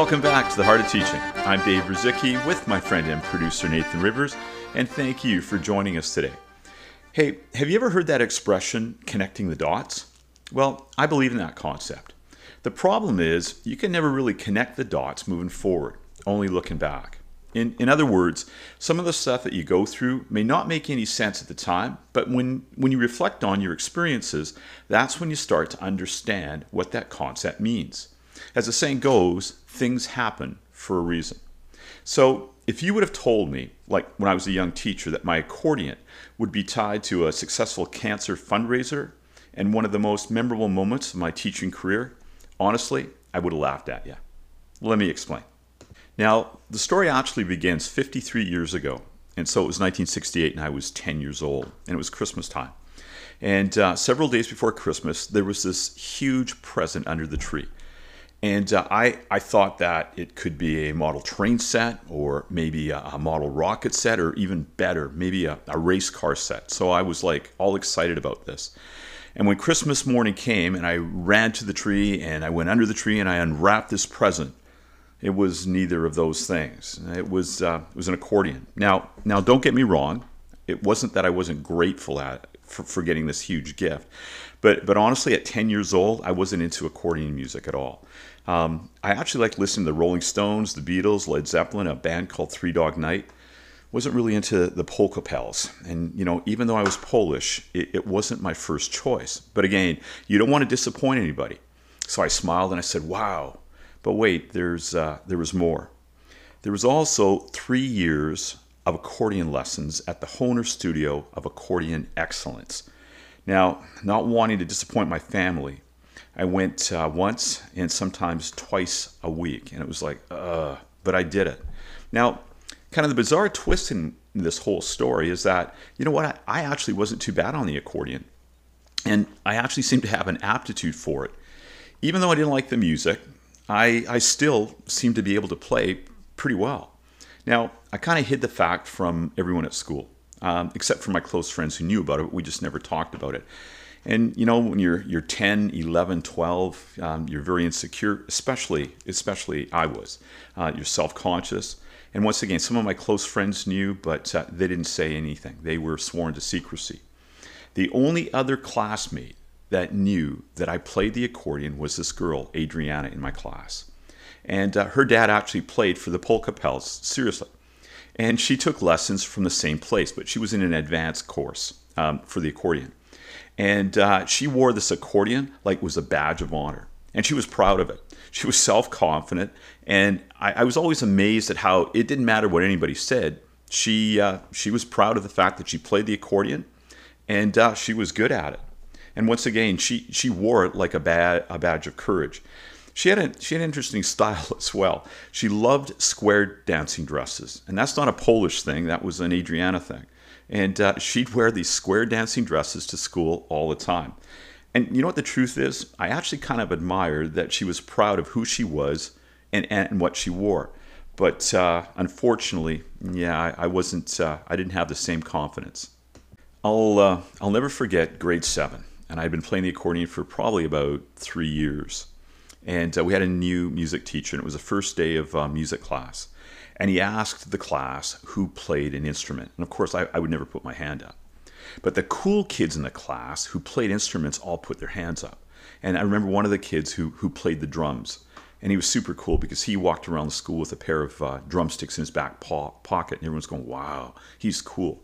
Welcome back to the Heart of Teaching. I'm Dave Ruzycki with my friend and producer Nathan Rivers, and thank you for joining us today. Hey, have you ever heard that expression, connecting the dots? Well, I believe in that concept. The problem is, you can never really connect the dots moving forward, only looking back. In, in other words, some of the stuff that you go through may not make any sense at the time, but when, when you reflect on your experiences, that's when you start to understand what that concept means. As the saying goes, things happen for a reason. So, if you would have told me, like when I was a young teacher, that my accordion would be tied to a successful cancer fundraiser and one of the most memorable moments of my teaching career, honestly, I would have laughed at you. Let me explain. Now, the story actually begins 53 years ago. And so it was 1968, and I was 10 years old, and it was Christmas time. And uh, several days before Christmas, there was this huge present under the tree. And uh, I, I thought that it could be a model train set or maybe a, a model rocket set or even better, maybe a, a race car set. So I was like all excited about this. And when Christmas morning came and I ran to the tree and I went under the tree and I unwrapped this present, it was neither of those things. It was, uh, it was an accordion. Now, now, don't get me wrong. It wasn't that I wasn't grateful at for, for getting this huge gift, but but honestly, at 10 years old, I wasn't into accordion music at all. Um, I actually liked listening to the Rolling Stones, the Beatles, Led Zeppelin, a band called Three Dog Night. Wasn't really into the polka pals, and you know, even though I was Polish, it, it wasn't my first choice. But again, you don't want to disappoint anybody, so I smiled and I said, "Wow!" But wait, there's uh, there was more. There was also three years of accordion lessons at the Hohner Studio of Accordion Excellence. Now, not wanting to disappoint my family, I went uh, once and sometimes twice a week, and it was like, uh, but I did it. Now, kind of the bizarre twist in this whole story is that, you know what, I, I actually wasn't too bad on the accordion, and I actually seemed to have an aptitude for it. Even though I didn't like the music, I, I still seemed to be able to play pretty well. Now, I kind of hid the fact from everyone at school, um, except for my close friends who knew about it. We just never talked about it. And you know, when you're you're 10, 11, 12, um, you're very insecure. Especially, especially I was. Uh, you're self-conscious. And once again, some of my close friends knew, but uh, they didn't say anything. They were sworn to secrecy. The only other classmate that knew that I played the accordion was this girl, Adriana, in my class. And uh, her dad actually played for the Polka Pals, seriously. And she took lessons from the same place, but she was in an advanced course um, for the accordion. And uh, she wore this accordion like it was a badge of honor. And she was proud of it. She was self confident. And I, I, was always amazed at how it didn't matter what anybody said. She, uh, she was proud of the fact that she played the accordion and uh, she was good at it. And once again, she, she wore it like a, bad, a badge of courage. She had, a, she had an interesting style as well. She loved square dancing dresses. And that's not a Polish thing, that was an Adriana thing. And uh, she'd wear these square dancing dresses to school all the time. And you know what the truth is? I actually kind of admired that she was proud of who she was and, and what she wore. But uh, unfortunately, yeah, I, I wasn't, uh, I didn't have the same confidence. I'll, uh, I'll never forget grade seven. And I'd been playing the accordion for probably about three years. And uh, we had a new music teacher, and it was the first day of uh, music class and he asked the class who played an instrument. And of course, I, I, would never put my hand up. But the cool kids in the class who played instruments all put their hands up. And I remember one of the kids who, who played the drums. And he was super cool because he walked around the school with a pair of uh, drumsticks in his back po- pocket. And everyone's going, wow, he's cool.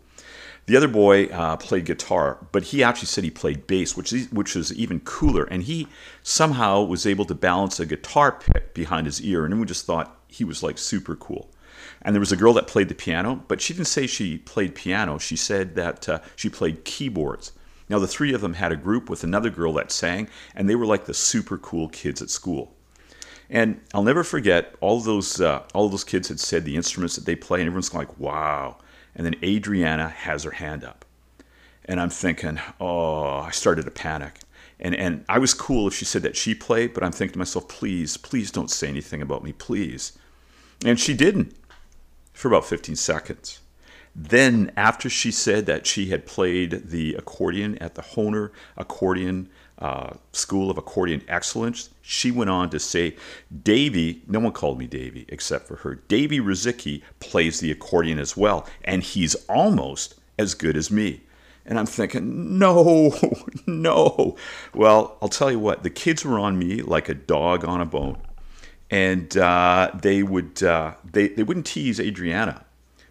The other boy uh, played guitar, but he actually said he played bass, which is, which is even cooler. And he somehow was able to balance a guitar pick behind his ear. And we just thought he was like super cool. And there was a girl that played the piano, but she didn't say she played piano. She said that uh, she played keyboards. Now, the three of them had a group with another girl that sang, and they were like the super cool kids at school. And I'll never forget all those uh, all those kids had said the instruments that they play, and everyone's like, "Wow!" And then Adriana has her hand up, and I'm thinking, "Oh!" I started to panic, and and I was cool if she said that she played, but I'm thinking to myself, "Please, please don't say anything about me, please." And she didn't for about 15 seconds. Then, after she said that she had played the accordion at the Hohner Accordion uh, School of Accordion Excellence. She went on to say, Davy, no one called me Davy except for her, Davy Ruzycki plays the accordion as well, and he's almost as good as me. And I'm thinking, no, no. Well, I'll tell you what, the kids were on me like a dog on a bone. And uh, they would uh, they, they wouldn't tease Adriana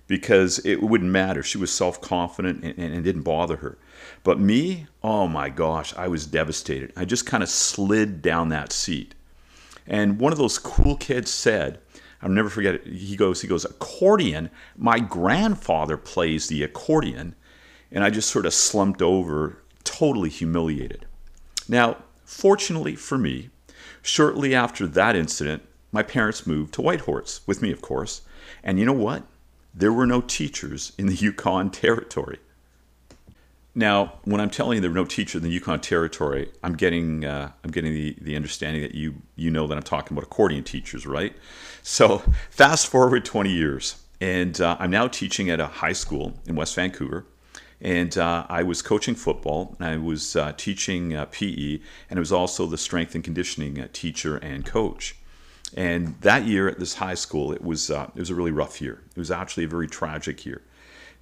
because it wouldn't matter. She was self confident and, and, it didn't bother her. But me, oh my gosh, I was devastated. I just kind of slid down that seat. And one of those cool kids said, I'll never forget it. He goes, he goes, accordion. My grandfather plays the accordion. And I just sort of slumped over, totally humiliated. Now, fortunately for me, shortly after that incident, my parents moved to Whitehorse, with me, of course. And you know what? There were no teachers in the Yukon Territory. Now, when I'm telling you there were no teachers in the Yukon Territory, I'm getting uh, I'm getting the, the understanding that you you know that I'm talking about accordion teachers, right? So fast forward 20 years, and uh, I'm now teaching at a high school in West Vancouver, and uh, I was coaching football, and I was uh, teaching uh, PE, and I was also the strength and conditioning uh, teacher and coach. And that year at this high school, it was it was a really rough year. It was actually a very tragic year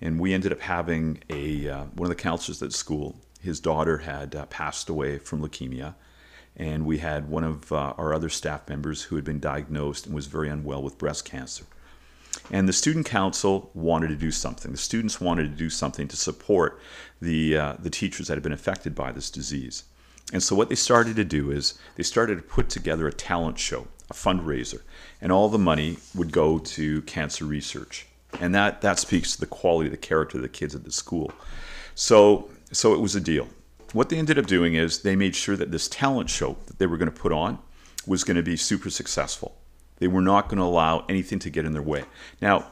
and we ended up having a uh, one of the counselors at school. His daughter had uh, passed away from leukemia, and we had one of uh, our other staff members who had been diagnosed and was very unwell with breast cancer. And the student council wanted to do something. The students wanted to do something to support the uh, the teachers that had been affected by this disease. And so what they started to do is they started to put together a talent show, a fundraiser, and all the money would go to cancer research and that that speaks to the quality of the character of the kids at the school. So so it was a deal. What they ended up doing is they made sure that this talent show that they were going to put on was going to be super successful. They were not going to allow anything to get in their way. Now,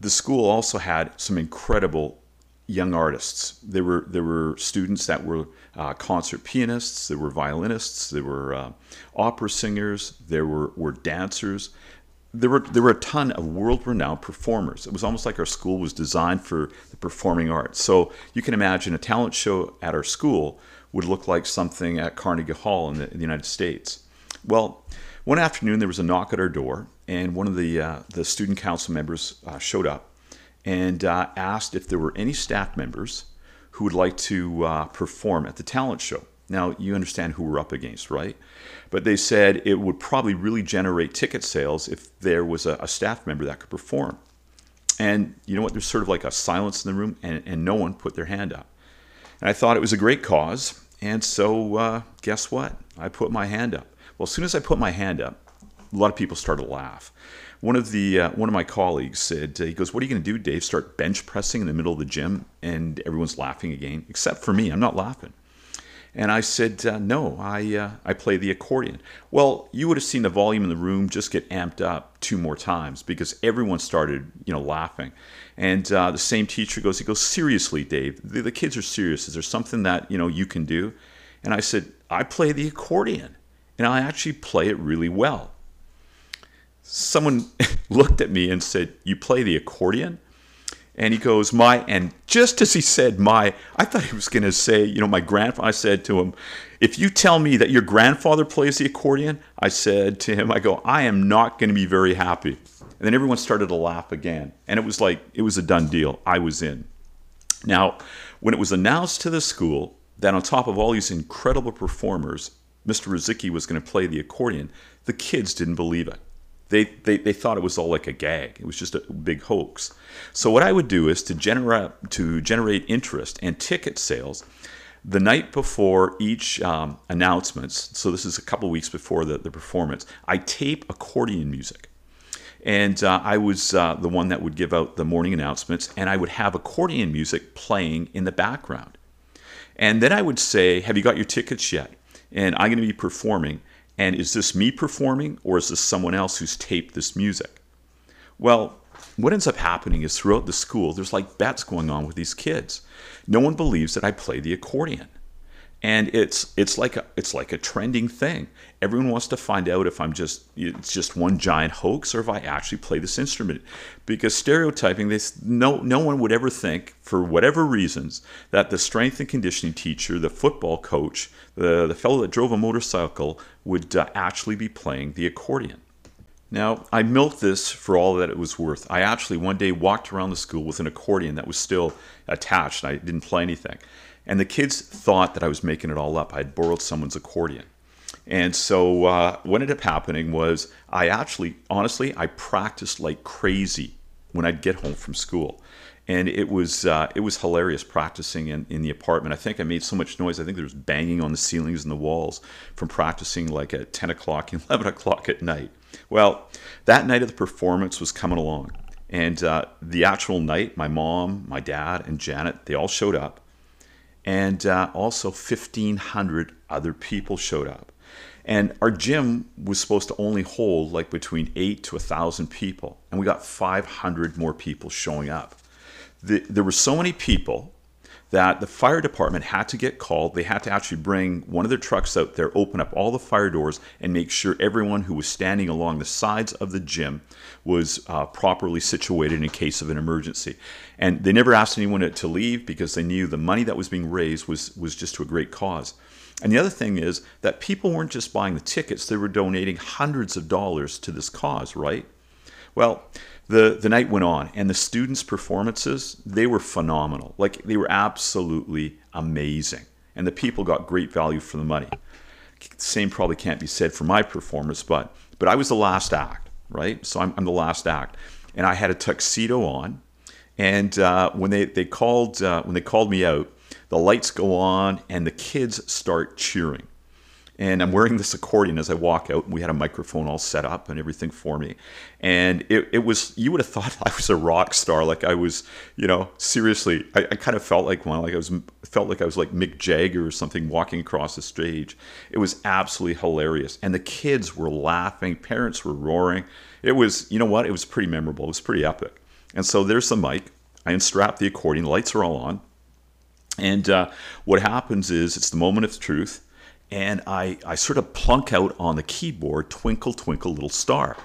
the school also had some incredible young artists. There were there were students that were uh, concert pianists, there were violinists, there were uh, opera singers, there were, were dancers there were there were a ton of world-renowned performers. It was almost like our school was designed for the performing arts. So you can imagine a talent show at our school would look like something at Carnegie Hall in the, in the United States. Well, one afternoon there was a knock at our door, and one of the uh, the student council members uh, showed up and uh, asked if there were any staff members who would like to uh, perform at the talent show. Now you understand who we're up against, right? But they said it would probably really generate ticket sales if there was a, a staff member that could perform. And you know what? There's sort of like a silence in the room, and, and no one put their hand up. And I thought it was a great cause. And so, uh, guess what? I put my hand up. Well, as soon as I put my hand up, a lot of people started to laugh. One of the uh, one of my colleagues said, uh, "He goes, what are you going to do, Dave? Start bench pressing in the middle of the gym?" And everyone's laughing again, except for me. I'm not laughing. And I said, uh, No, I, uh, I play the accordion. Well, you would have seen the volume in the room just get amped up two more times because everyone started, you know, laughing. And uh, the same teacher goes, He goes, Seriously, Dave, the, the kids are serious. Is there something that, you know, you can do? And I said, I play the accordion and I actually play it really well. Someone looked at me and said, You play the accordion? And he goes, My, and just as he said my, I thought he was going to say, you know, my grandfather, I said to him, If you tell me that your grandfather plays the accordion, I said to him, I go, I am not going to be very happy. And then everyone started to laugh again. And it was like, it was a done deal. I was in. Now, when it was announced to the school that on top of all these incredible performers, Mr. Ruzycki was going to play the accordion, the kids didn't believe it they, they, they thought it was all like a gag. It was just a big hoax. So what I would do is to generate to generate interest and ticket sales the night before each um, announcements. So this is a couple weeks before the, the performance. I tape accordion music. And uh, I was uh, the one that would give out the morning announcements, and I would have accordion music playing in the background. And then I would say, Have you got your tickets yet? And I'm going to be performing. And is this me performing or is this someone else who's taped this music? Well, what ends up happening is throughout the school, there's like bets going on with these kids. No one believes that I play the accordion. And it's it's like a it's like a trending thing. Everyone wants to find out if I'm just it's just one giant hoax or if I actually play this instrument. Because stereotyping, this no no one would ever think, for whatever reasons, that the strength and conditioning teacher, the football coach, the the fellow that drove a motorcycle would uh, actually be playing the accordion. Now, I milked this for all that it was worth. I actually one day walked around the school with an accordion that was still attached. and I didn't play anything. And the kids thought that I was making it all up. I had borrowed someone's accordion. And so uh, what ended up happening was I actually, honestly, I practiced like crazy when I'd get home from school. And it was uh, it was hilarious practicing in, in the apartment. I think I made so much noise. I think there was banging on the ceilings and the walls from practicing like at 10 o'clock, 11 o'clock at night. Well, that night of the performance was coming along. And uh, the actual night, my mom, my dad, and Janet, they all showed up and uh, also 1,500 other people showed up. And our gym was supposed to only hold like between eight to a thousand people, and we got 500 more people showing up. The, there were so many people that the fire department had to get called. They had to actually bring one of their trucks out there, open up all the fire doors, and make sure everyone who was standing along the sides of the gym was uh, properly situated in case of an emergency. And they never asked anyone to, to leave because they knew the money that was being raised was, was just to a great cause. And the other thing is that people weren't just buying the tickets, they were donating hundreds of dollars to this cause, right? Well, the the night went on and the students performances they were phenomenal. Like they were absolutely amazing. And the people got great value for the money. Same probably can't be said for my performance but but i was the last act right? So i'm, I'm the last act. And i had a tuxedo on and uh, when they, they called uh, when they called me out the lights go on and the kids start cheering and I'm wearing this accordion as I walk out. We had a microphone all set up and everything for me, and it, it was you would have thought I was a rock star, like I was, you know, seriously. I, I kind of felt like one, like I was felt like I was like Mick Jagger or something walking across the stage. It was absolutely hilarious, and the kids were laughing, parents were roaring. It was, you know what? It was pretty memorable. It was pretty epic. And so there's the mic. I unstrap the accordion. Lights are all on. And uh, what happens is it's the moment of truth and I, I sort of plunk out on the keyboard, Twinkle, Twinkle, Little Star.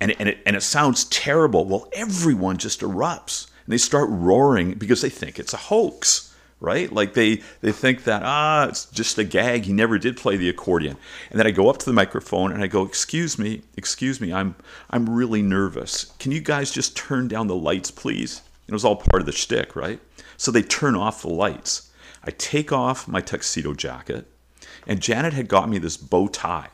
And, and, it, and it sounds terrible. Well, everyone just erupts and they start roaring because they think it's a hoax, right? Like they, they think that, ah, it's just a gag. He never did play the accordion. And then I go up to the microphone and I go, excuse me, excuse me, I'm, I'm really nervous. Can you guys just turn down the lights, please? It was all part of the shtick, right? So they turn off the lights. I take off my tuxedo jacket and Janet had got me this bow tie.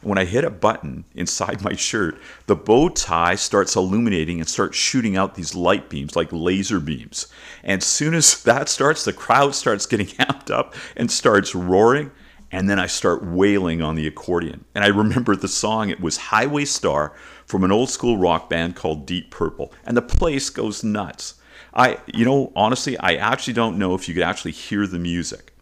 And when I hit a button inside my shirt, the bow tie starts illuminating and starts shooting out these light beams like laser beams. And as soon as that starts, the crowd starts getting amped up and starts roaring. And then I start wailing on the accordion. And I remember the song, it was Highway Star from an old school rock band called Deep Purple. And the place goes nuts. I, you know, honestly, I actually don't know if you could actually hear the music.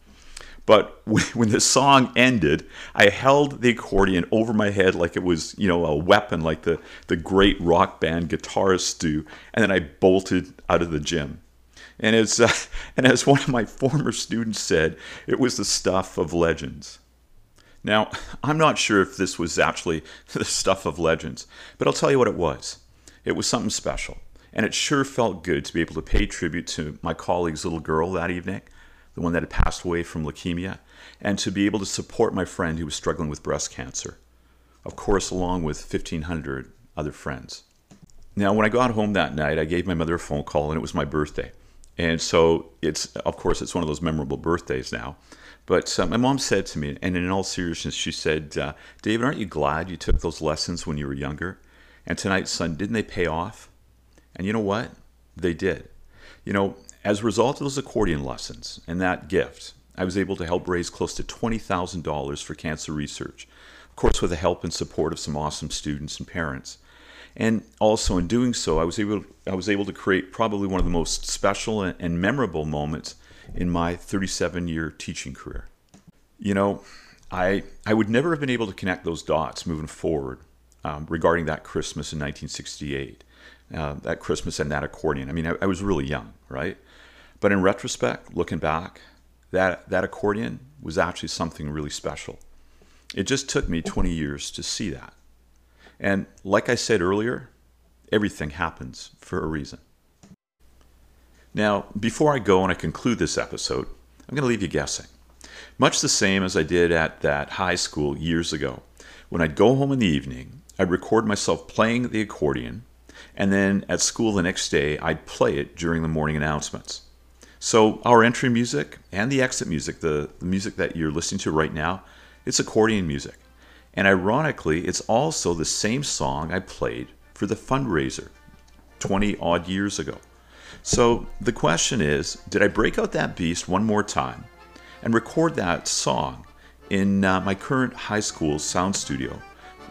But when the song ended, I held the accordion over my head like it was, you know, a weapon, like the, the great rock band guitarists do, and then I bolted out of the gym. And as, uh, and as one of my former students said, it was the stuff of legends. Now, I'm not sure if this was actually the stuff of legends, but I'll tell you what it was. It was something special. And it sure felt good to be able to pay tribute to my colleague's little girl that evening the one that had passed away from leukemia, and to be able to support my friend who was struggling with breast cancer, of course, along with 1,500 other friends. Now, when I got home that night, I gave my mother a phone call, and it was my birthday. And so it's, of course, it's one of those memorable birthdays now. But uh, my mom said to me, and in all seriousness, she said, uh, David, aren't you glad you took those lessons when you were younger? And tonight, son, didn't they pay off? And you know what? They did. You know, as a result of those accordion lessons and that gift, I was able to help raise close to $20,000 for cancer research, of course, with the help and support of some awesome students and parents. And also, in doing so, I was able, I was able to create probably one of the most special and memorable moments in my 37 year teaching career. You know, I, I would never have been able to connect those dots moving forward um, regarding that Christmas in 1968, uh, that Christmas and that accordion. I mean, I, I was really young, right? But in retrospect, looking back, that, that accordion was actually something really special. It just took me 20 years to see that. And like I said earlier, everything happens for a reason. Now, before I go and I conclude this episode, I'm going to leave you guessing. Much the same as I did at that high school years ago. When I'd go home in the evening, I'd record myself playing the accordion, and then at school the next day, I'd play it during the morning announcements. So, our entry music and the exit music, the, the music that you're listening to right now, it's accordion music. And ironically, it's also the same song I played for the fundraiser 20 odd years ago. So the question is did I break out that beast one more time and record that song in uh, my current high school sound studio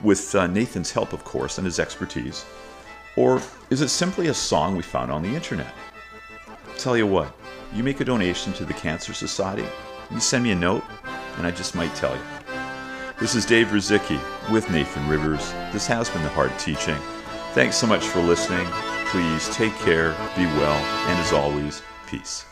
with uh, Nathan's help, of course, and his expertise? Or is it simply a song we found on the internet? Tell you what, you make a donation to the Cancer Society, you send me a note, and I just might tell you. This is Dave Ruzycki with Nathan Rivers. This has been The Hard Teaching. Thanks so much for listening. Please take care, be well, and as always, peace.